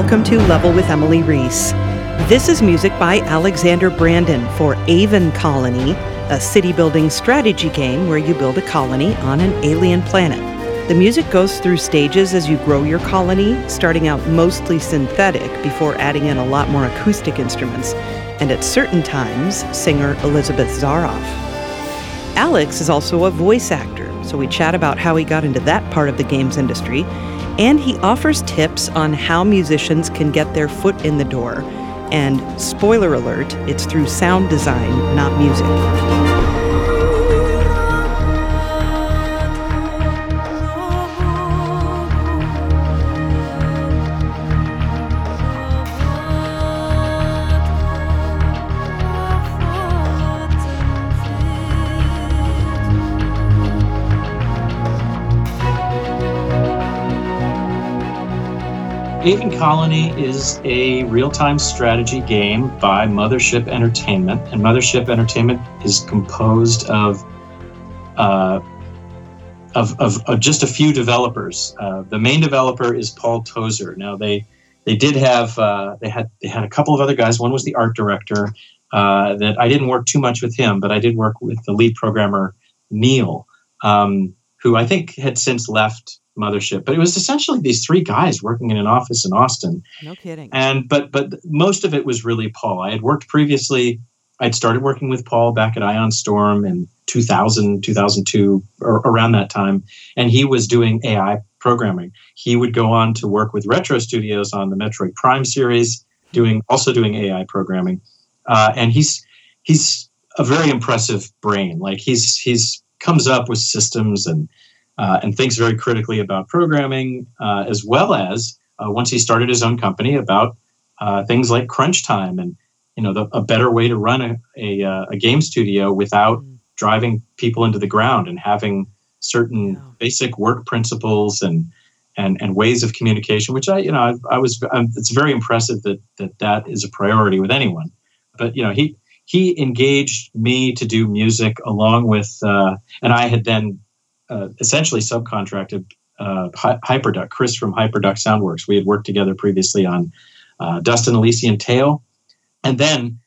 welcome to Level with Emily Reese. This is music by Alexander Brandon for Aven Colony, a city building strategy game where you build a colony on an alien planet. The music goes through stages as you grow your colony, starting out mostly synthetic before adding in a lot more acoustic instruments, and at certain times, singer Elizabeth Zharoff. Alex is also a voice actor, so we chat about how he got into that part of the games industry and he offers tips on how musicians can get their foot in the door. And spoiler alert, it's through sound design, not music. Aven Colony is a real time strategy game by Mothership Entertainment. And Mothership Entertainment is composed of, uh, of, of, of, just a few developers. Uh, the main developer is Paul Tozour. Now, they, they did have, uh, they, had, they had a couple of other guys. One was the art director. Uh, that I didn't work too much with him, but I did work with the lead programmer, Neil, um, who I think had since left mothership but it was essentially these three guys working in an office in austin. No kidding. And but but most of it was really paul. I had worked previously i'd started working with paul back at ion storm in 2000 2002 or around that time and he was doing ai programming. He would go on to work with retro studios on the metroid prime series doing also doing ai programming. Uh, and he's he's a very impressive brain. Like he's he's comes up with systems and uh, and thinks very critically about programming, uh, as well as uh, once he started his own company about uh, things like crunch time and you know the, a better way to run a, a, uh, a game studio without mm. driving people into the ground and having certain yeah. basic work principles and and and ways of communication, which I you know I, I was I'm, it's very impressive that that that is a priority with anyone. But you know he he engaged me to do music along with uh, and I had then uh, essentially subcontracted uh, Hyperduck, Chris from Hyperduck Soundworks. We had worked together previously on uh, and Elysian Tail. And then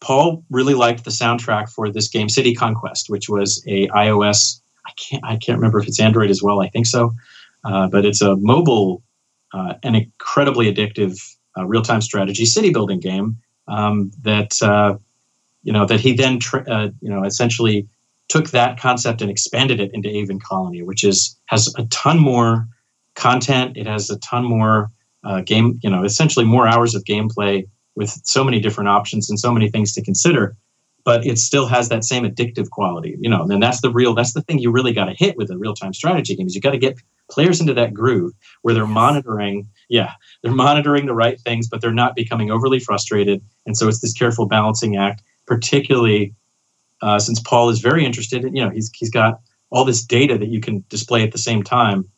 Paul really liked the soundtrack for this game, City Conquest, which was a iOS. I can't I can't remember if it's Android as well. I think so, uh, but it's a mobile uh, and incredibly addictive uh, real-time strategy city building game um, that uh, you know that he then tra- uh, you know essentially took that concept and expanded it into Aven Colony, which is has a ton more content. It has a ton more uh, game, you know, essentially more hours of gameplay with so many different options and so many things to consider. But it still has that same addictive quality, you know. And that's the real, that's the thing you really got to hit with a real time strategy game is you got to get players into that groove where they're monitoring, yeah, they're monitoring the right things, but they're not becoming overly frustrated. And so it's this careful balancing act, particularly uh, since Paul is very interested in, you know, he's, he's got all this data that you can display at the same time.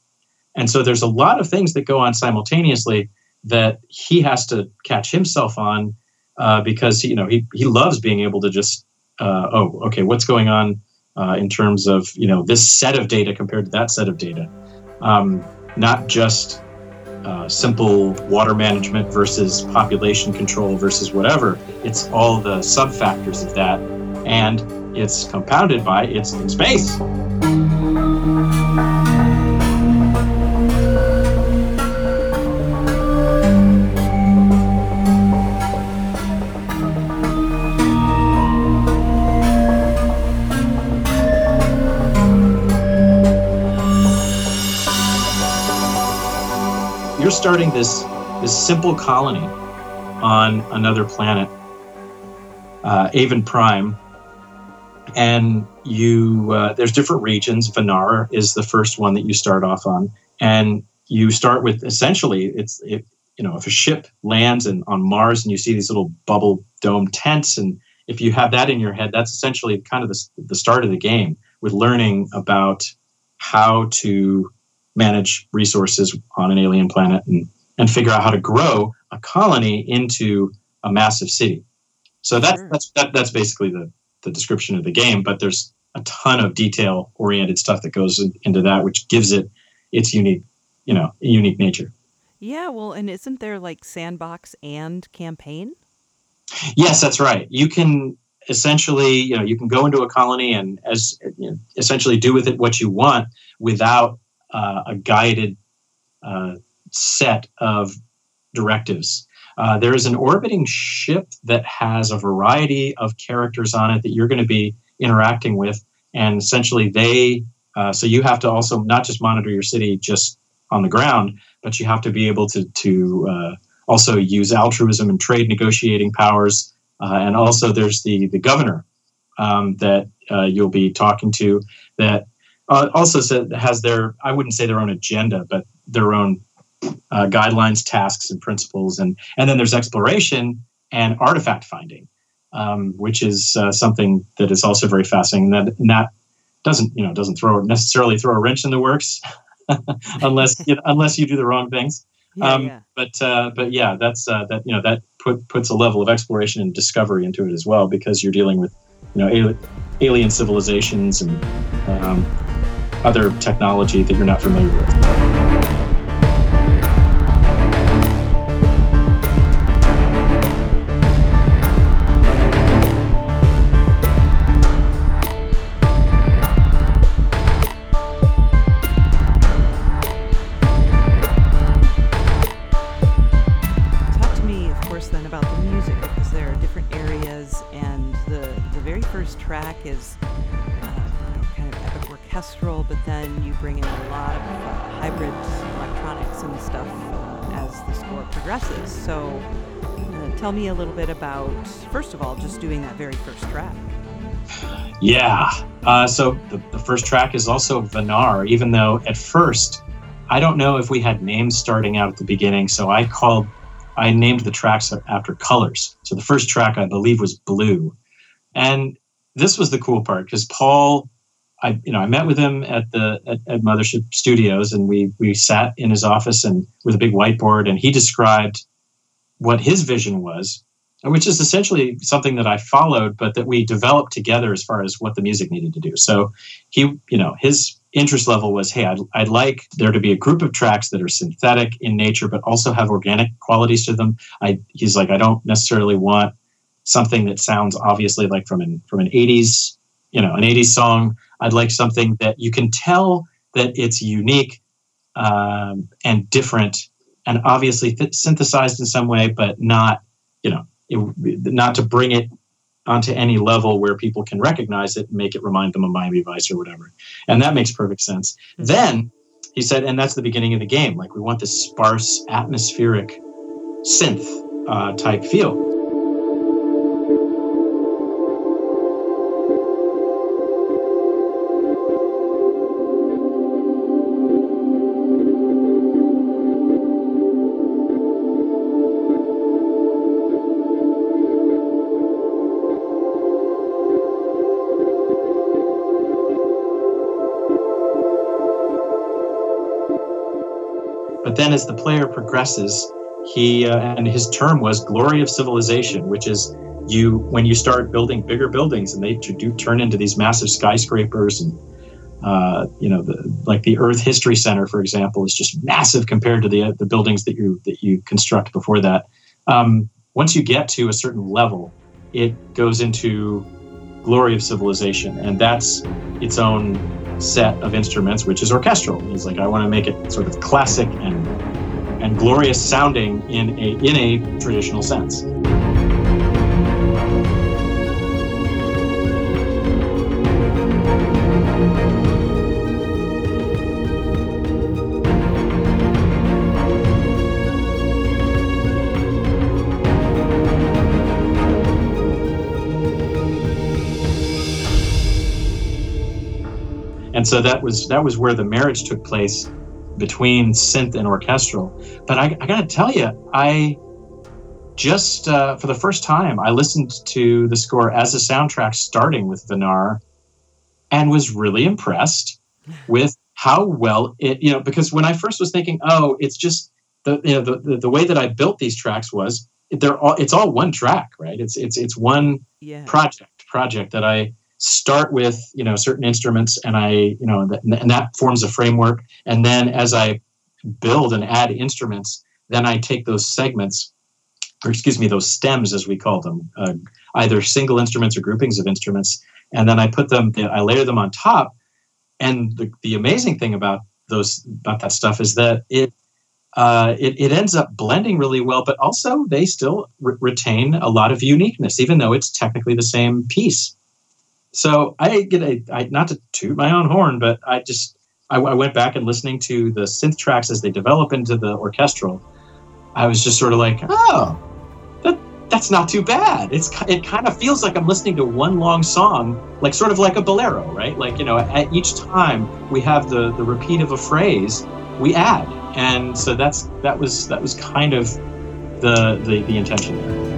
And so there's a lot of things that go on simultaneously that he has to catch himself on uh, because, you know, he, he loves being able to just, uh, oh, okay, what's going on uh, in terms of, you know, this set of data compared to that set of data. Um, not just uh, simple water management versus population control versus whatever. It's all the sub factors of that and it's compounded by it's space. You're starting this this simple colony on another planet, uh, Aven Prime, and you uh, there's different regions. Vanar is the first one that you start off on, and you start with essentially it's it, you know if a ship lands and on Mars and you see these little bubble dome tents, and if you have that in your head, that's essentially kind of the, the start of the game with learning about how to manage resources on an alien planet and and figure out how to grow a colony into a massive city. So that's that's that, that's basically the the description of the game, but there's a ton of detail oriented stuff that goes in, into that, which gives it its unique, you know, unique nature. Yeah, well, and isn't there like sandbox and campaign? Yes, that's right. You can essentially, you know, you can go into a colony and as you know, essentially do with it what you want without uh, a guided uh, set of directives. Uh, there is an orbiting ship that has a variety of characters on it that you're going to be interacting with, and essentially they. Uh, so you have to also not just monitor your city just on the ground, but you have to be able to to uh, also use altruism and trade negotiating powers. Uh, and also, there's the the governor um, that uh, you'll be talking to that also has their I wouldn't say their own agenda, but their own uh, guidelines, tasks, and principles. And and then there's exploration and artifact finding, um, which is uh, something that is also very fascinating. And that, and that doesn't you know doesn't throw necessarily throw a wrench in the works unless you know, unless you do the wrong things. Yeah, um, yeah. But uh, but yeah, that's uh, that you know that put, puts a level of exploration and discovery into it as well because you're dealing with you know ali- alien civilizations and um, other technology that you're not familiar with. So, uh, tell me a little bit about, first of all, just doing that very first track. Yeah. Uh, so the, the first track is also Vanar, even though at first I don't know if we had names starting out at the beginning. So I called, I named the tracks after colors. So the first track I believe was Blue, and this was the cool part because Paul, I you know I met with him at the at, at Mothership Studios, and we we sat in his office and with a big whiteboard, and he described what his vision was which is essentially something that I followed, but that we developed together as far as what the music needed to do. So he, you know, his interest level was, hey, I'd, I'd like there to be a group of tracks that are synthetic in nature, but also have organic qualities to them. I, he's like, I don't necessarily want something that sounds obviously like from an from an 80s, you know, an 80s song. I'd like something that you can tell that it's unique um, and different, and obviously th- synthesized in some way, but not, you know, it, not to bring it onto any level where people can recognize it and make it remind them of Miami Vice or whatever. And that makes perfect sense. Mhm. Then he said, and that's the beginning of the game. Like we want this sparse, atmospheric synth uh, type feel. Then as the player progresses, he uh, and his term was glory of civilization, which is you when you start building bigger buildings and they do turn into these massive skyscrapers and uh, you know the, like the Earth History Center, for example, is just massive compared to the the buildings that you that you construct before that. Um, once you get to a certain level, it goes into glory of civilization, and that's its own set of instruments, which is orchestral. He's like, I want to make it sort of classic and and glorious sounding in a in a traditional sense. So that was that was where the marriage took place between synth and orchestral. But I, I got to tell you, I just uh, for the first time I listened to the score as a soundtrack, starting with Vanar, and was really impressed with how well it. You know, because when I first was thinking, oh, it's just the you know the the, the way that I built these tracks was they're all it's all one track, right? It's it's it's one Yeah. project project that I start with you know certain instruments and I you know th- and that forms a framework and then as I build and add instruments then I take those segments, or excuse me, those stems as we call them, uh, either single instruments or groupings of instruments, and then I put them, I layer them on top. And the, the amazing thing about those about that stuff is that it uh, it, it ends up blending really well, but also they still re- retain a lot of uniqueness, even though it's technically the same piece. So I get a I, not to toot my own horn, but I just I, I went back and listening to the synth tracks as they develop into the orchestral. I was just sort of like, oh, that that's not too bad. It's it kind of feels like I'm listening to one long song, like sort of like a bolero, right? Like you know, at each time we have the the repeat of a phrase, we add, and so that's that was that was kind of the the, the intention there.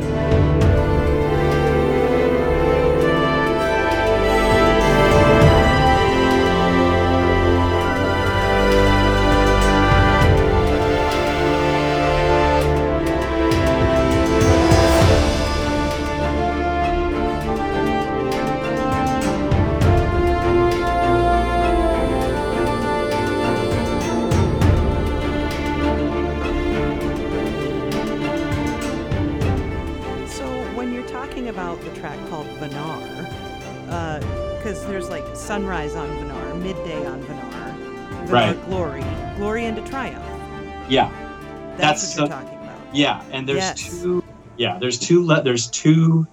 You're talking about. Yeah, and there's yes. two. Yeah, there's two. Le- there's two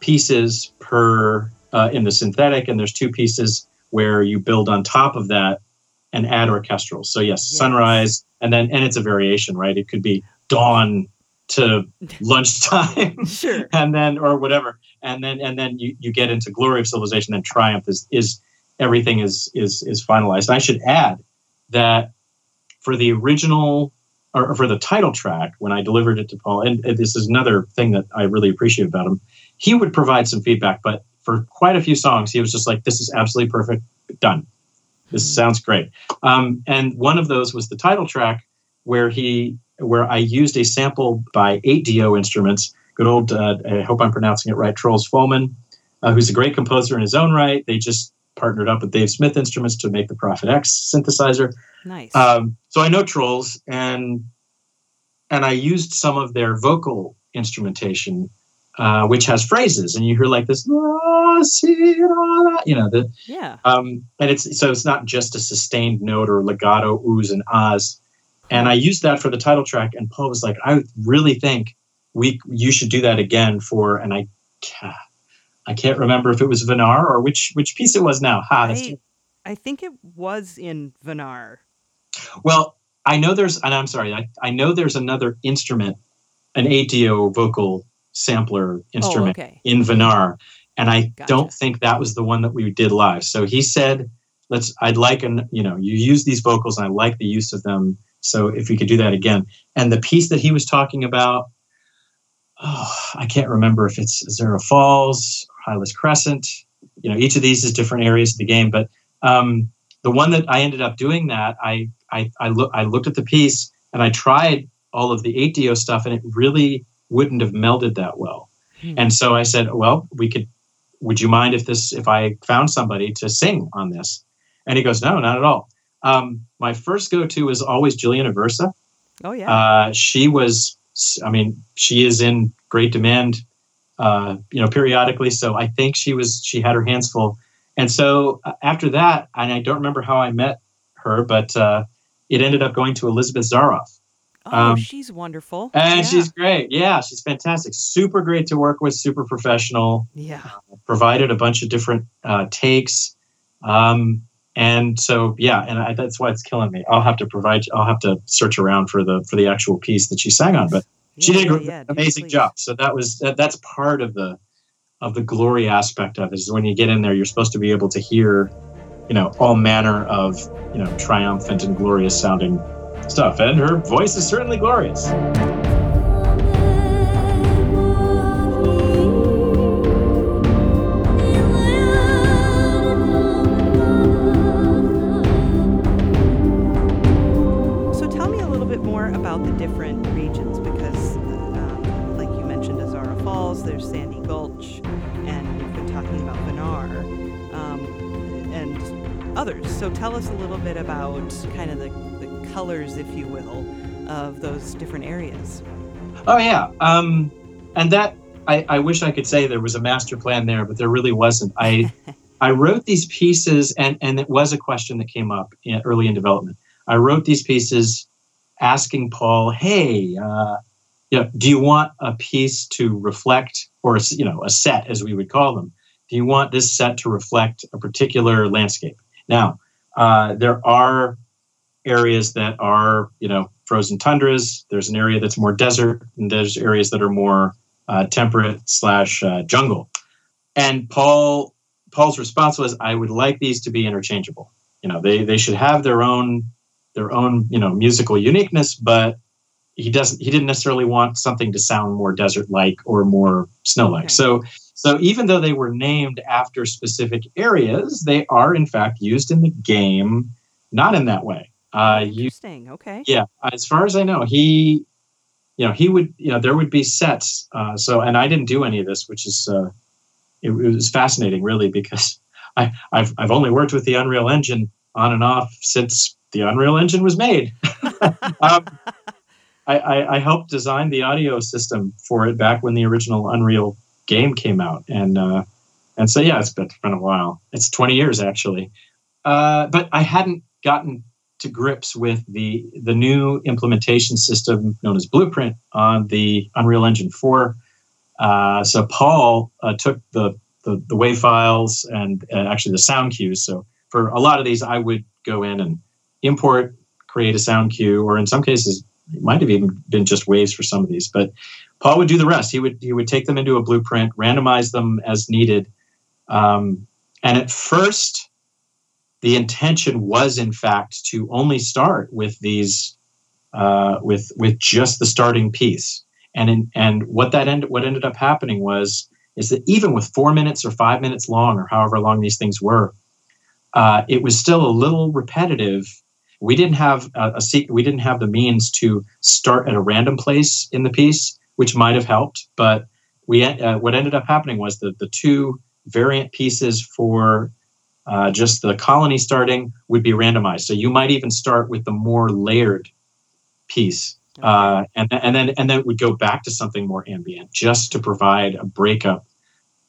pieces per uh, in the synthetic, and there's two pieces where you build on top of that and add orchestral. So yes, yes. sunrise, and then and it's a variation, right? It could be dawn to lunchtime sure and then or whatever and then and then you, you get into glory of civilization and triumph is is everything is is is finalized. I should add that for the original or for the title track, when I delivered it to Paul, and this is another thing that I really appreciate about him, he would provide some feedback, but for quite a few songs, he was just like, "This is absolutely perfect, done. This mm-hmm. sounds great." Um, and one of those was the title track, where he where I used a sample by 8Dio Instruments, good old, uh, I hope I'm pronouncing it right, Troels Folmann, uh, who's a great composer in his own right. They just partnered up with Dave Smith Instruments to make the Prophet X synthesizer. Nice. Um, so I know Troels and and I used some of their vocal instrumentation, uh, which has phrases, and you hear like this, ah, you know, the yeah. Um, and it's so it's not just a sustained note or legato oohs and ahs. And I used that for the title track, and Paul was like, "I really think we you should do that again for." And I, can't, I can't remember if it was Vanar or which which piece it was now. Ha, I, I think it was in Vanar. Well, I know there's, and I'm sorry, I, I know there's another instrument, an 8Dio vocal sampler instrument oh, okay. in Vanar, and I gotcha. don't think that was the one that we did live. So he said, "Let's. I'd like an, you know, you use these vocals, and I like the use of them. So if we could do that again." And the piece that he was talking about, oh, I can't remember if it's Azura Falls Hylas Crescent. You know, each of these is different areas of the game, but um, the one that I ended up doing that, I I I, look, I looked at the piece and I tried all of the 8Dio stuff, and it really wouldn't have melded that well. Hmm. And so I said, well, we could. Would you mind if this if I found somebody to sing on this? And he goes, no, not at all. Um, my first go to is always Jillian Aversa. Oh yeah. Uh, she was. I mean, she is in great demand uh, you know, periodically. So I think she was she had her hands full. And so uh, after that, and I don't remember how I met her, but uh, it ended up going to Elizabeth Zharoff. Oh, um, she's wonderful. And yeah. she's great. Yeah, she's fantastic. Super great to work with, super professional. Yeah. Uh, provided a bunch of different uh, takes. Um, and so, yeah, and I, that's why it's killing me. I'll have to provide, I'll have to search around for the, for the actual piece that she sang on. But she did an yeah, amazing job. So that was that, that's part of the of the glory aspect of it is when you get in there, you're supposed to be able to hear, you know, all manner of you know triumphant and glorious sounding stuff, and her voice is certainly glorious. Others. So tell us a little bit about kind of the, the colors, if you will, of those different areas. Oh yeah, um, and that I, I wish I could say there was a master plan there, but there really wasn't. I I wrote these pieces, and and it was a question that came up in, early in development. I wrote these pieces asking Paul, "Hey, uh, you know, do you want a piece to reflect, or you know, a set as we would call them? Do you want this set to reflect a particular landscape?" Now, uh, there are areas that are, you know, frozen tundras. There's an area that's more desert, and there's areas that are more uh, temperate slash uh, jungle. And Paul Paul's response was, "I would like these to be interchangeable. You know, they they should have their own their own you know musical uniqueness, but he doesn't he didn't necessarily want something to sound more desert like or more snow like. Okay. So so even though they were named after specific areas, they are in fact used in the game not in that way. Uh, Interesting. You, okay. Yeah, as far as I know, he, you know, he would, you know, there would be sets. Uh, so, and I didn't do any of this, which is, uh, it, it was fascinating, really, because I, I've I've only worked with the Unreal Engine on and off since the Unreal Engine was made. um, I, I, I, helped design the audio system for it back when the original Unreal game came out, and uh, and so yeah, it's been, it's been a while. It's twenty years actually, uh, but I hadn't gotten to grips with the the new implementation system known as Blueprint on the Unreal Engine 4. Uh, so Paul uh, took the, the, the WAV files and actually the sound cues. So for a lot of these, I would go in and import, create a sound cue, or in some cases, it might have even been just waves for some of these. But Paul would do the rest. He would he would take them into a blueprint, randomize them as needed. Um, and at first, the intention was in fact to only start with these uh, with with just the starting piece and in, and what that ended what ended up happening was is that even with four minutes or five minutes long or however long these things were uh, it was still a little repetitive we didn't have a, a we didn't have the means to start at a random place in the piece which might have helped but we uh, what ended up happening was that the two variant pieces for uh, just the colony starting would be randomized. So you might even start with the more layered piece, uh, and and then and then it would go back to something more ambient, just to provide a breakup.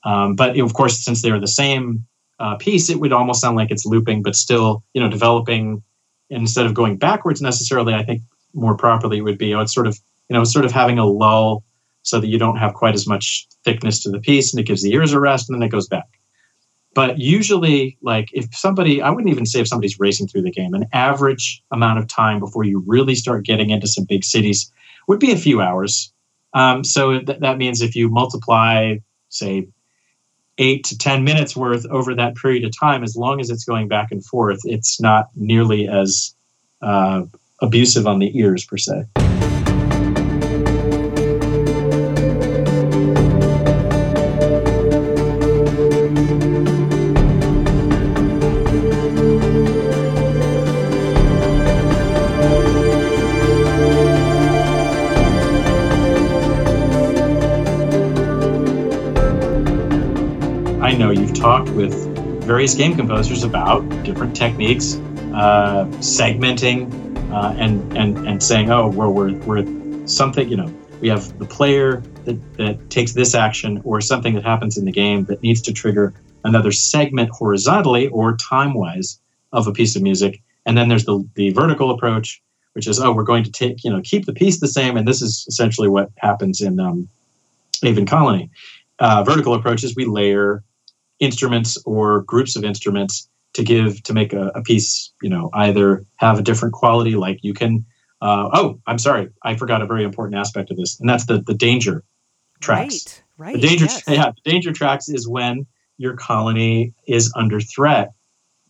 Um, but of course, since they're the same uh, piece, it would almost sound like it's looping, but still, you know, developing. Instead of going backwards necessarily, I think more properly would be, oh, it's sort of, you know, sort of having a lull so that you don't have quite as much thickness to the piece, and it gives the ears a rest, and then it goes back. But usually, like if somebody, I wouldn't even say if somebody's racing through the game, an average amount of time before you really start getting into some big cities would be a few hours. Um, so th- that means if you multiply, say, eight to 10 minutes worth over that period of time, as long as it's going back and forth, it's not nearly as uh, abusive on the ears, per se. Talked with various game composers about different techniques, uh, segmenting, uh, and and and saying, oh, well, we're we're something. You know, we have the player that that takes this action, or something that happens in the game that needs to trigger another segment horizontally or time wise of a piece of music, and then there's the the vertical approach, which is, oh, we're going to take you know keep the piece the same, and this is essentially what happens in um, Aven Colony. Uh, vertical approaches, we layer instruments or groups of instruments to give to make a, a piece you know either have a different quality like you can uh, oh i'm sorry. I forgot a very important aspect of this and that's the the danger tracks. Right right the danger yes. yeah the danger tracks is when your colony is under threat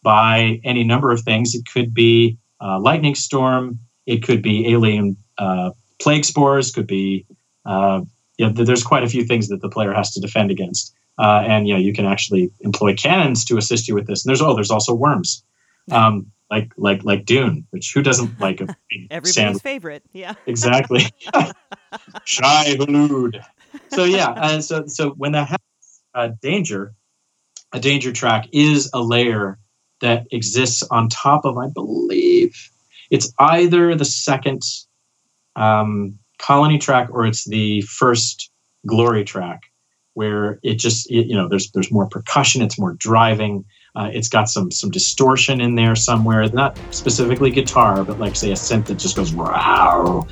by any number of things. It could be uh, lightning storm it could be alien uh, plague spores could be uh, yeah, there's quite a few things that the player has to defend against. Uh, and you know you can actually employ cannons to assist you with this. And there's oh, there's also worms, um, like like like Dune, which who doesn't like a everybody's favorite? Yeah, exactly. Shai-Hulud. So yeah, and so so when that happens, uh, danger, a danger track is a layer that exists on top of, I believe, it's either the second um, colony track or it's the first glory track where it just it, you know there's there's more percussion it's more driving uh, it's got some some distortion in there somewhere not specifically guitar but like say a synth that just goes wow.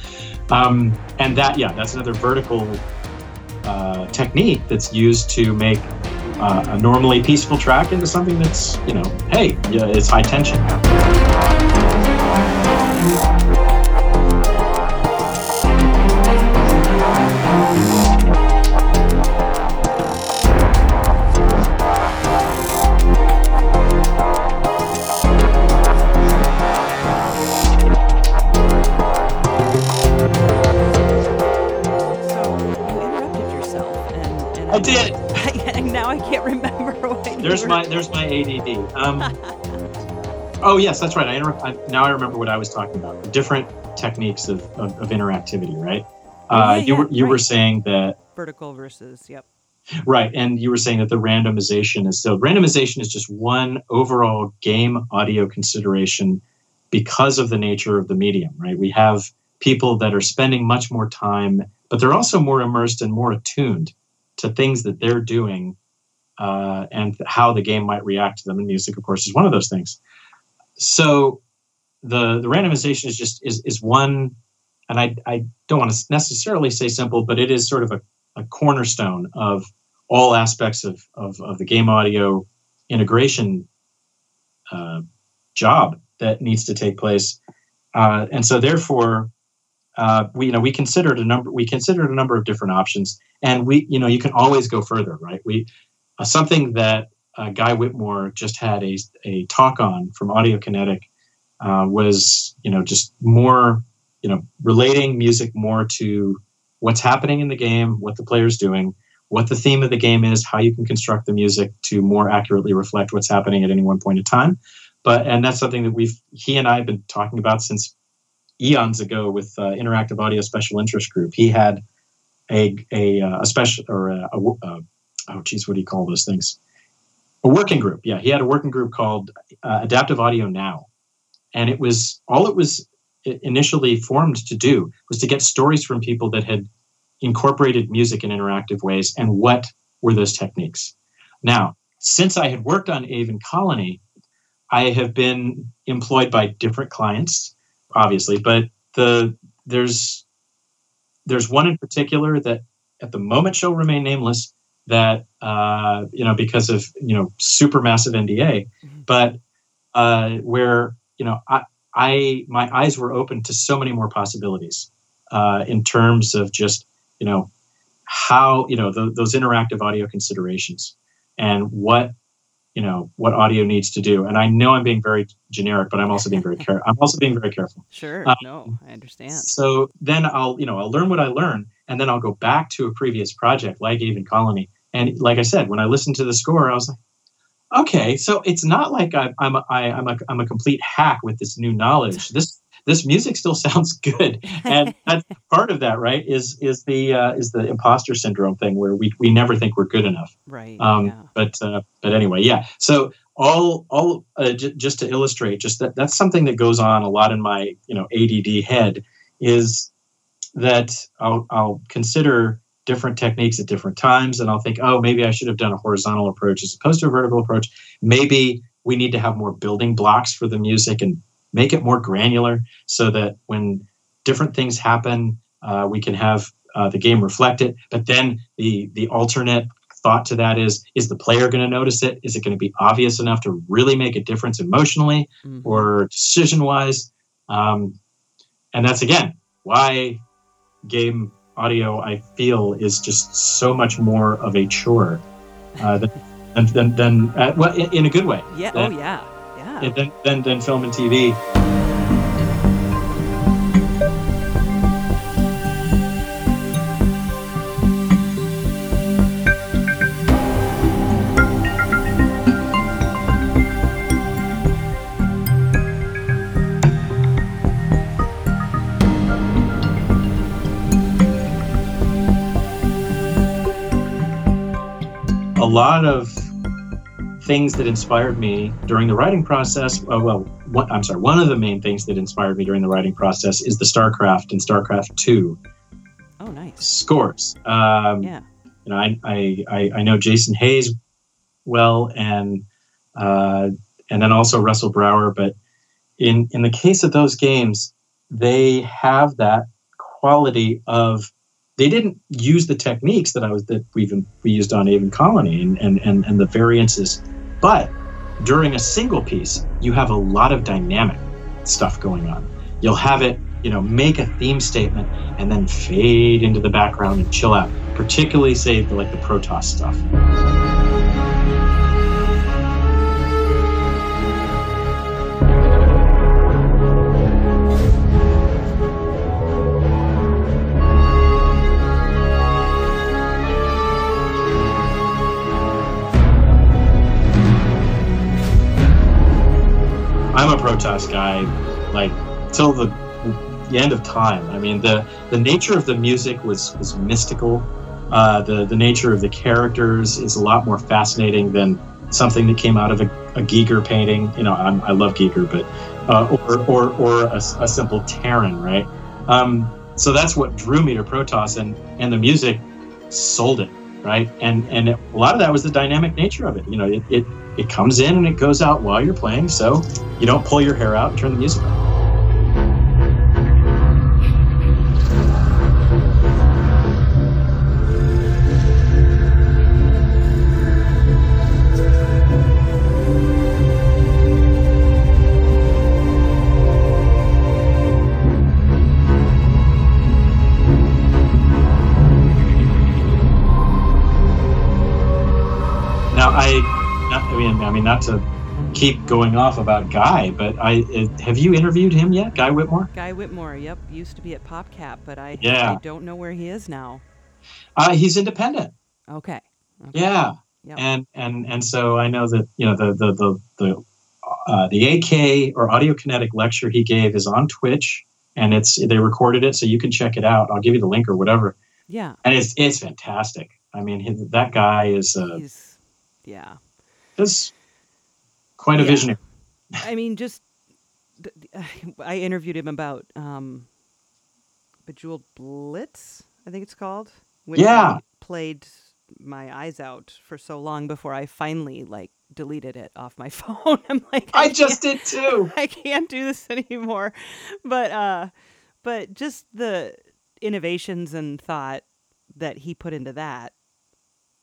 Um, and that yeah that's another vertical uh, technique that's used to make uh, a normally peaceful track into something that's you know hey yeah, it's high tension There's my there's my ADD. Um, oh yes, that's right. I, inter- I, now I remember what I was talking about. Different techniques of, of, of interactivity, right? Uh, yeah, you yeah, were you were saying that Vertical versus yep. right, and you were saying that the randomization is so randomization is just one overall game audio consideration because of the nature of the medium, right? We have people that are spending much more time, but they're also more immersed and more attuned to things that they're doing uh, and how the game might react to them. And music, of course, is one of those things. So the the randomization is just is is one, and I I don't want to necessarily say simple, but it is sort of a, a cornerstone of all aspects of, of of the game audio integration uh, job that needs to take place. Uh, and so therefore uh, we you know we considered a number we considered a number of different options and we you know you can always go further right we uh, something that uh, guy whitmore just had a, a talk on from audio kinetic uh, was you know just more you know relating music more to what's happening in the game what the player's doing what the theme of the game is how you can construct the music to more accurately reflect what's happening at any one point in time. But and that's something that we've he and i have been talking about since eons ago with uh, interactive audio special interest group. He had a a, uh, a special or a, a, a oh geez what do you call those things? A working group. Yeah he had a working group called uh, adaptive audio now. And it was all it was initially formed to do was to get stories from people that had incorporated music in interactive ways and what were those techniques? Now since i had worked on aven colony i have been employed by different clients obviously but the there's there's one in particular that at the moment shall remain nameless that uh, you know because of you know super massive NDA, Mhm. but uh, where you know I, I my eyes were open to so many more possibilities uh, in terms of just you know how you know tho- those interactive audio considerations and what you know what audio needs to do. And I know I'm being very generic, but I'm also being very careful. I'm also being very careful. Sure. Uh, no, I understand. So then I'll, you know, I'll learn what I learn, and then I'll go back to a previous project like Aven Colony. And like I said, when I listened to the score, I was like, okay, so it's not like I, I'm a, I, I'm a I'm a complete hack with this new knowledge. This this music still sounds good, and that's part of that, right? Is is the uh, is the imposter syndrome thing where we we never think we're good enough. right. Um, yeah. But uh, but anyway, yeah. So all all uh, j- just to illustrate, just that that's something that goes on a lot in my you know ADD head is that I'll I'll consider different techniques at different times, and I'll think, oh, maybe I should have done a horizontal approach as opposed to a vertical approach. Maybe we need to have more building blocks for the music and make it more granular so that when different things happen, uh, we can have uh, the game reflect it. But then the the alternate thought to that is is the player going to notice it is it going to be obvious enough to really make a difference emotionally Mhm. or decision wise um, and that's again why game audio i feel is just so much more of a chore uh, than, than, than, than uh, well in, in a good way yeah. that- oh yeah. Yeah. than, than, than film and tv lot of things that inspired me during the writing process. Uh, well, what I'm sorry, one of the main things that inspired me during the writing process is the StarCraft and StarCraft Two. Oh, nice scores. Um, yeah. You know, I, I I know Jason Hayes well, and uh, and then also Russell Brower. But in in the case of those games, they have that quality of they didn't use the techniques that I was that we've we used on Aven Colony and, and and and the variances, but during a single piece, you have a lot of dynamic stuff going on. You'll have it, you know, make a theme statement and then fade into the background and chill out. Particularly, say like the Protoss stuff. Protoss guy, like till the, the end of time. I mean, the the nature of the music was was mystical. Uh, the the nature of the characters is a lot more fascinating than something that came out of a, a Giger painting. You know, I'm, i love Giger, but uh, or or or a, a simple Terran, right? Um, so that's what drew me to Protoss, and and the music sold it, right? And and it, a lot of that was the dynamic nature of it. You know, it, it it comes in and it goes out while you're playing, so you don't pull your hair out and turn the music on. I, I mean, I mean, not to keep going off about Guy, but I have you interviewed him yet, Guy Whitmore? Guy Whitmore, yep, used to be at PopCap, but I Yeah. I don't know where he is now. Uh, he's independent. Okay. okay. Yeah, Yep. and and and so I know that you know the the the the uh, the AK or Audio Kinetic lecture he gave is on Twitch, and it's they recorded it, so you can check it out. I'll give you the link or whatever, Yeah. and it's it's fantastic. I mean, his, that guy is uh, He's yeah. That's quite a Yeah. visionary. I mean, just I interviewed him about um, Bejeweled Blitz, I think it's called. Which Yeah. I played my eyes out for so long before I finally like deleted it off my phone. I'm like, I can't- just did too. I can't do this anymore. But uh, but just the innovations and thought that he put into that,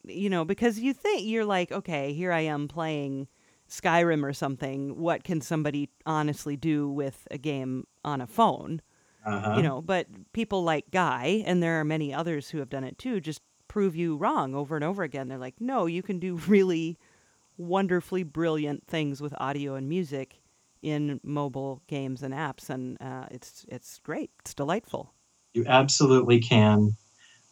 you know, because you think you're like, okay, here I am playing Skyrim or something. What can somebody honestly do with a game on a phone? Uh-huh. You know, but people like Guy, and there are many others who have done it too, just prove you wrong over and over again. They're like, no, you can do really wonderfully brilliant things with audio and music in mobile games and apps, and uh, it's it's great. It's delightful. You absolutely can.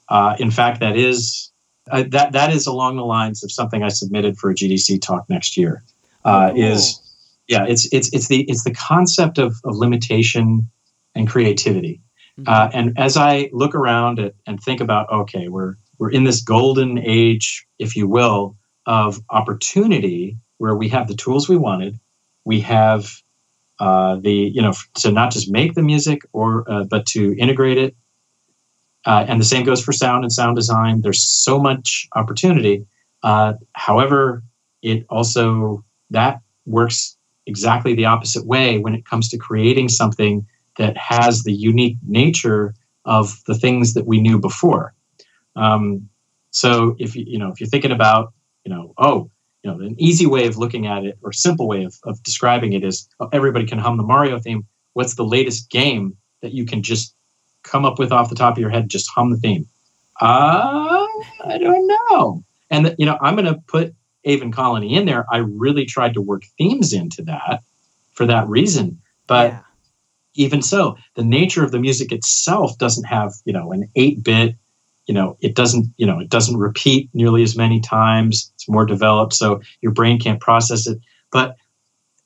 Uh, in fact, that is uh, that that is along the lines of something I submitted for a GDC talk next year. Uh, Oh. Is yeah, it's it's it's the it's the concept of, of limitation and creativity. Mhm. Uh, and as I look around at, and think about, okay, we're we're in this golden age, if you will, of opportunity where we have the tools we wanted, we have uh, the you know to not just make the music or uh, but to integrate it. Uh, and the same goes for sound and sound design. There's so much opportunity. Uh, however, it also that works exactly the opposite way when it comes to creating something that has the unique nature of the things that we knew before. Um, so if you you know if you're thinking about you know oh you know an easy way of looking at it or simple way of, of describing it is oh, everybody can hum the Mario theme. What's the latest game that you can just come up with off the top of your head? Just hum the theme. Uh, I don't know. And you know I'm going to put Aven Colony in there. I really tried to work themes into that for that reason, but yeah. even so, the nature of the music itself doesn't have, you know, an 8-bit, you know, it doesn't, you know, it doesn't repeat nearly as many times. It's more developed, so your brain can't process it. But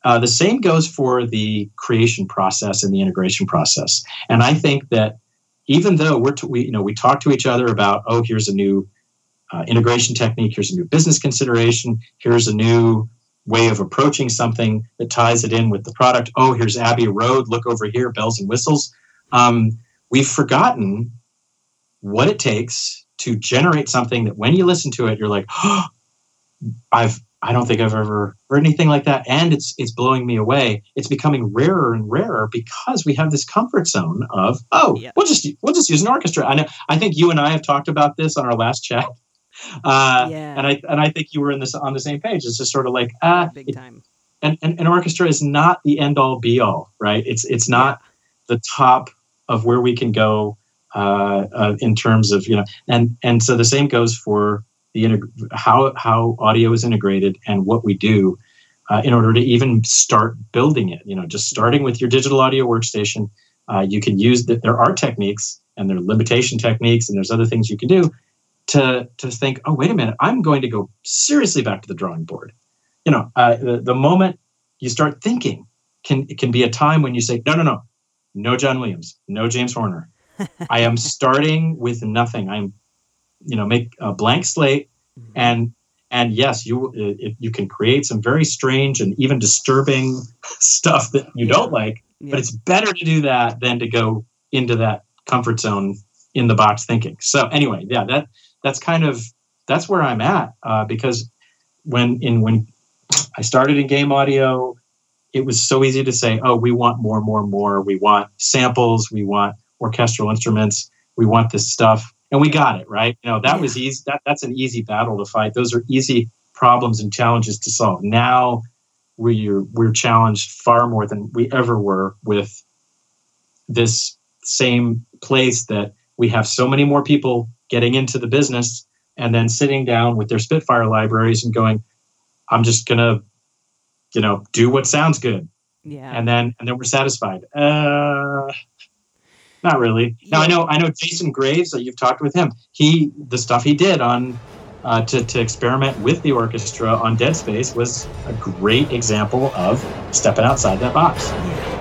uh, the same goes for the creation process and the integration process. And I think that even though we're, we, you know, we talk to each other about, oh, here's a new uh, integration technique, here's a new business consideration, here's a new way of approaching something that ties it in with the product. Oh, here's Abbey Road. Look over here, bells and whistles. Um, we've forgotten what it takes to generate something that when you listen to it, you're like, oh, I've I don't think I've ever heard anything like that, and it's it's blowing me away. It's becoming rarer and rarer because we have this comfort zone of oh, yeah. we'll just we'll just use an orchestra. I know. I think you and I have talked about this on our last chat, uh, yeah. and I and I think you were in this on the same page. It's just sort of like ah, big it, time. And, and an orchestra is not the end all be all, right? It's it's not yeah. the top of where we can go uh, uh, in terms of you know, and and so the same goes for the integ- how how audio is integrated and what we do uh, in order to even start building it. You know, just starting with your digital audio workstation, uh, you can use that. There are techniques and there are limitation techniques, and there's other things you can do to to think. Oh, wait a minute! I'm going to go seriously back to the drawing board. You know, uh, the, the moment you start thinking can it can be a time when you say, no, no, no, no John Williams, no James Horner. I am starting with nothing. I'm you know make a blank slate mm-hmm. and and yes you it, you can create some very strange and even disturbing stuff that you yeah. don't like yeah. but it's better to do that than to go into that comfort zone in the box thinking so anyway yeah that that's kind of that's where i'm at uh, because when in when i started in game audio it was so easy to say oh we want more more more we want samples we want orchestral instruments we want this stuff and we got it right. You know that yeah. was easy. That that's an easy battle to fight. Those are easy problems and challenges to solve. Now we're we're challenged far more than we ever were with this same place that we have so many more people getting into the business and then sitting down with their Spitfire libraries and going, I'm just gonna, you know, do what sounds good. Yeah. And then and then we're satisfied. Uh not really. Now I know I know Jason Graves. Uh, you've talked with him. He the stuff he did on uh, to to experiment with the orchestra on Dead Space was a great example of stepping outside that box. Yeah.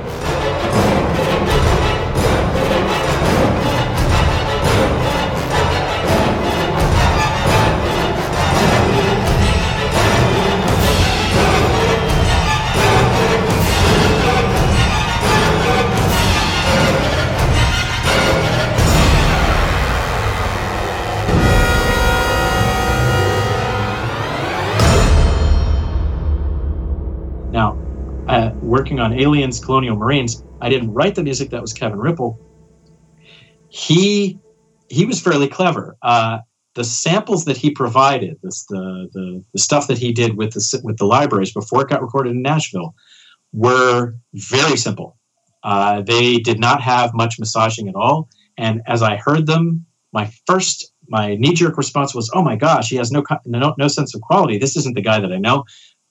Working on Aliens, Colonial Marines. I didn't write the music; that was Kevin Riepl. He he was fairly clever. Uh, the samples that he provided, this, the, the the stuff that he did with the with the libraries before it got recorded in Nashville, were very simple. Uh, they did not have much massaging at all. And as I heard them, my first my knee jerk response was, "Oh my gosh, he has no no, no sense of quality. This isn't the guy that I know."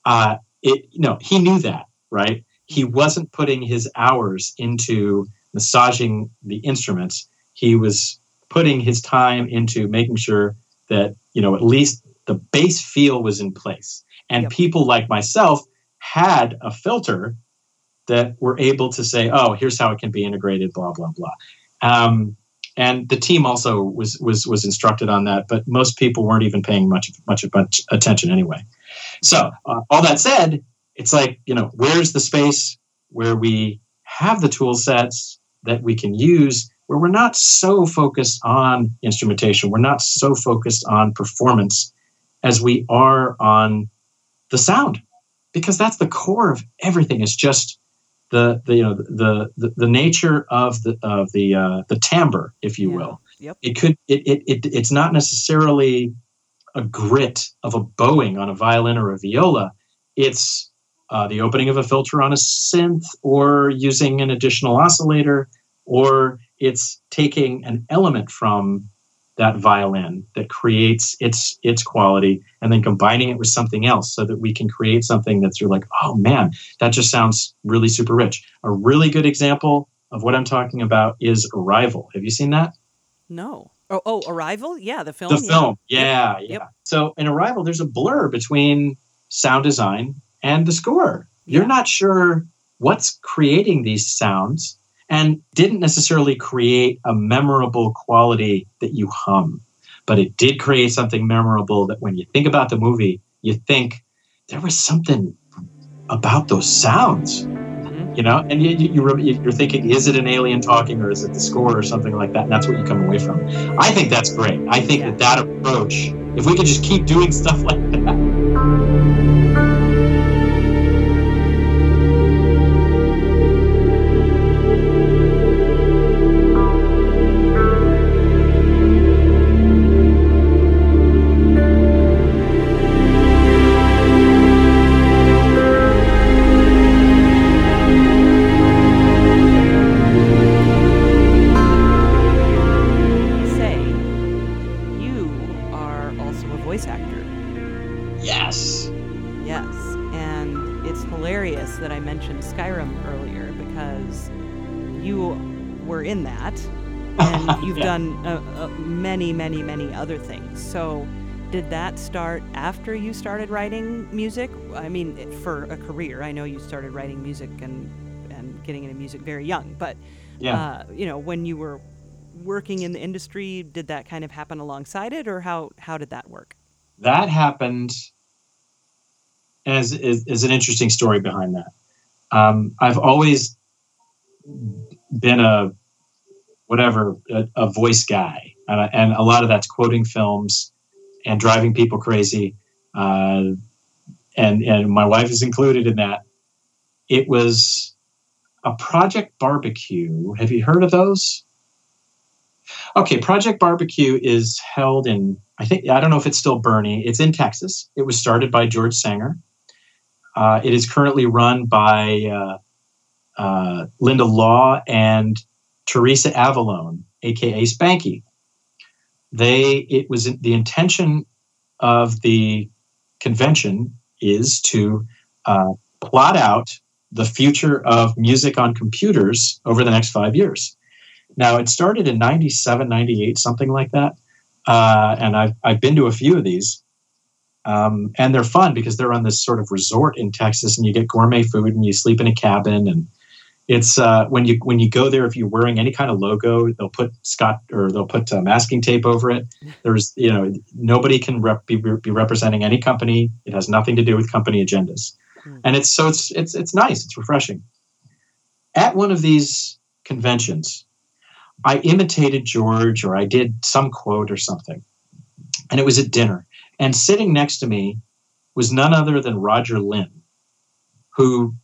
Uh, it, you know, he knew that, right? He wasn't putting his hours into massaging the instruments. He was putting his time into making sure that, you know, at least the bass feel was in place. And yep. people like myself had a filter that were able to say, oh, here's how it can be integrated, blah, blah, blah. Um, and the team also was was was instructed on that, but most people weren't even paying much much much attention anyway. So uh, all that said, it's like you know where's the space where we have the tool sets that we can use where we're not so focused on instrumentation we're not so focused on performance as we are on the sound because that's the core of everything it's just the, the you know the, the the nature of the of the uh, the timbre if you yeah. will yep. it could it, it, it it's not necessarily a grit of a bowing on a violin or a viola it's uh, the opening of a filter on a synth or using an additional oscillator, or it's taking an element from that violin that creates its its quality and then combining it with something else so that we can create something that's you're like oh man that just sounds really super rich. A really good example of what i'm talking about is arrival. Have you seen that? No. Oh, oh arrival? Yeah the film? The film. Yeah yeah, yeah. so in arrival there's a blur between sound design and the score. You're not sure what's creating these sounds and didn't necessarily create a memorable quality that you hum, but it did create something memorable that when you think about the movie, you think there was something about those sounds mm-hmm. you know? And you, you, you're thinking is it an alien talking or is it the score or something like that? And that's what you come away from. I think that's great. I think yeah. that that approach if we could just keep doing stuff like that many, many, many other things. So, did that start after you started writing music? I mean, for a career. I know you started writing music and and getting into music very young, but yeah. Uh, you know, when you were working in the industry, did that kind of happen alongside it, or how how did that work? That happened. As is, is an interesting story behind that. Um, I've always been a whatever a, a voice guy and a lot of that's quoting films and driving people crazy. Uh, and and my wife is included in that. It was a Project Bar-B-Q. Have you heard of those? Okay, Project Bar-B-Q is held in I think I don't know if it's still Boerne. It's in Texas. It was started by George Sanger. Uh, it is currently run by uh, uh, Linda Law and Teresa Avallone, aka Spanky they it was the intention of the convention is to uh, plot out the future of music on computers over the next five years. Now, it started in 97, 98, something like that. Uh, and I've, I've been to a few of these. Um, and they're fun because they're on this sort of resort in Texas and you get gourmet food and you sleep in a cabin and it's uh, when you when you go there if you're wearing any kind of logo they'll put scott or they'll put uh, masking tape over it. There's you know nobody can rep- be, be, representing any company. It has nothing to do with company agendas. Mm. and it's so it's it's it's nice. It's refreshing. At one of these conventions i imitated george or i did some quote or something and it was at dinner. And sitting next to me was none other than roger linn who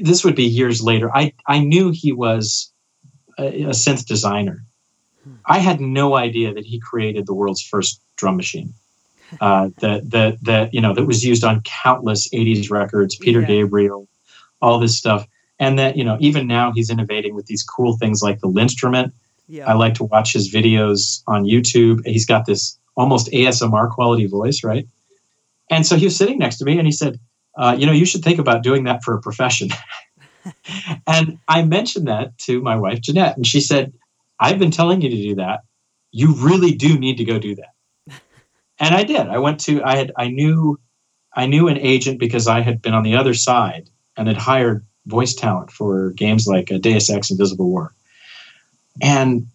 this would be years later. I, I knew he was a, a synth designer. I had no idea that he created the world's first drum machine. Uh, that that that you know that was used on countless 80s records peter yeah. gabriel all this stuff and that you know even now he's innovating with these cool things like the LinnStrument. Yeah. I like to watch his videos on YouTube. He's got this almost ASMR quality voice, right? And so he was sitting next to me and he said, uh, you know, you should think about doing that for a profession. and I mentioned that to my wife, Jeanette, and she said, I've been telling you to do that. You really do need to go do that. and I did. I went to, I had, I knew, I knew an agent because I had been on the other side and had hired voice talent for games like uh, Deus Ex Invisible War. And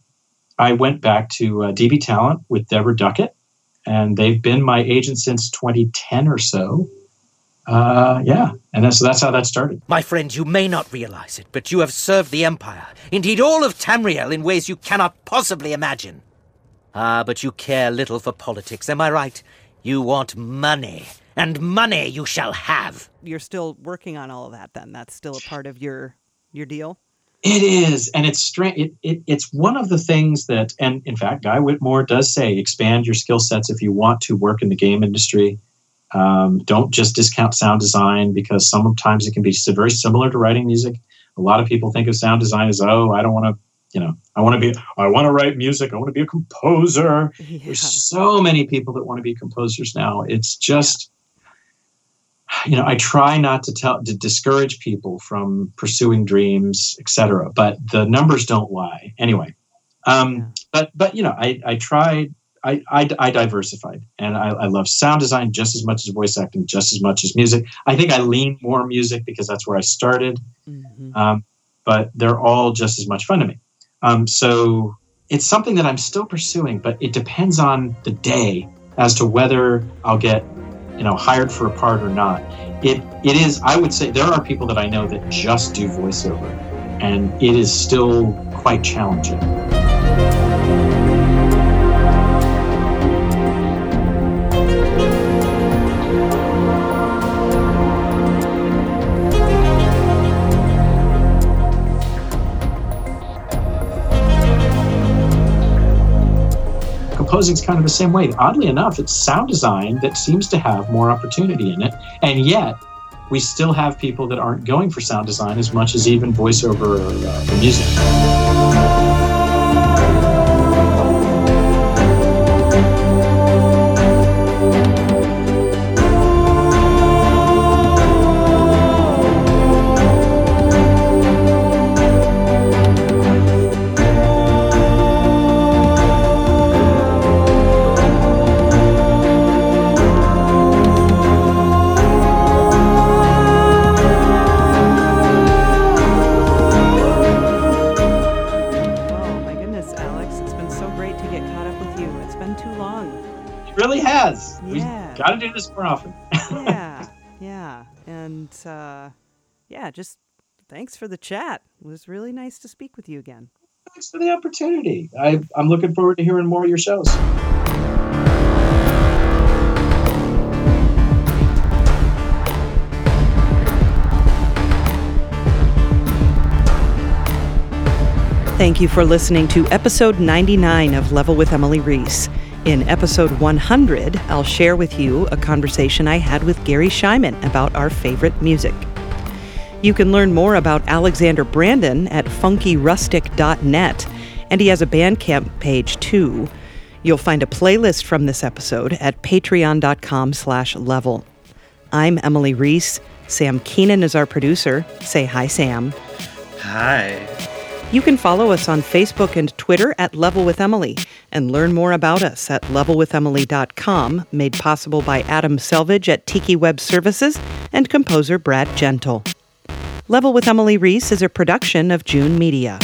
I went back to uh, DB Talent with Deborah Duckett, and they've been my agent since 2010 or so uh, yeah, and that's, that's how that started. My friend, you may not realize it, but you have served the Empire, indeed all of Tamriel, in ways you cannot possibly imagine. Ah, but you care little for politics, am I right? You want money, and money you shall have. You're still working on all of that, then? That's still a part of your your deal? It is, and it's strange. It, it, it's one of the things that, and in fact, Guy Whitmore does say, expand your skill sets if you want to work in the game industry. Um, don't just discount sound design because sometimes it can be very similar to writing music. A lot of people think of sound design as, oh, I don't want to, you know, I want to be, I want to write music. I want to be a composer. Yeah. There's so many people that want to be composers now. It's just, you know, I try not to tell to discourage people from pursuing dreams, etc. But the numbers don't lie. Anyway, um, yeah. but but you know, I I tried I, I, I diversified and I, I, love sound design just as much as voice acting, just as much as music. I think I lean more music because that's where I started, mm-hmm. um, but they're all just as much fun to me. Um, so it's something that I'm still pursuing, but it depends on the day as to whether I'll get, you know, hired for a part or not. it it is. I would say there are people that I know that just do voiceover, and it is still quite challenging. Composing is kind of the same way. Oddly enough, it's sound design that seems to have more opportunity in it. And yet, we still have people that aren't going for sound design as much as even voiceover or, uh, or music. Got to do this more often. yeah, yeah, and uh, yeah, just thanks for the chat. It was really nice to speak with you again. Thanks for the opportunity. I, I'm looking forward to hearing more of your shows. Thank you for listening to episode 99 of Level with Emily Reese. In episode 100, I'll share with you a conversation I had with Garry Schyman about our favorite music. You can learn more about Alexander Brandon at funkyrustic.net, and he has a Bandcamp page too. You'll find a playlist from this episode at patreon.com slash level. I'm Emily Reese. Sam Keenan is our producer. Say hi, Sam. Hi. You can follow us on Facebook and Twitter at Level with Emily and learn more about us at levelwithemily.com, made possible by Adam Selvage at Tiki Web Services and composer Brad Gentle. Level with Emily Reese is a production of June Media.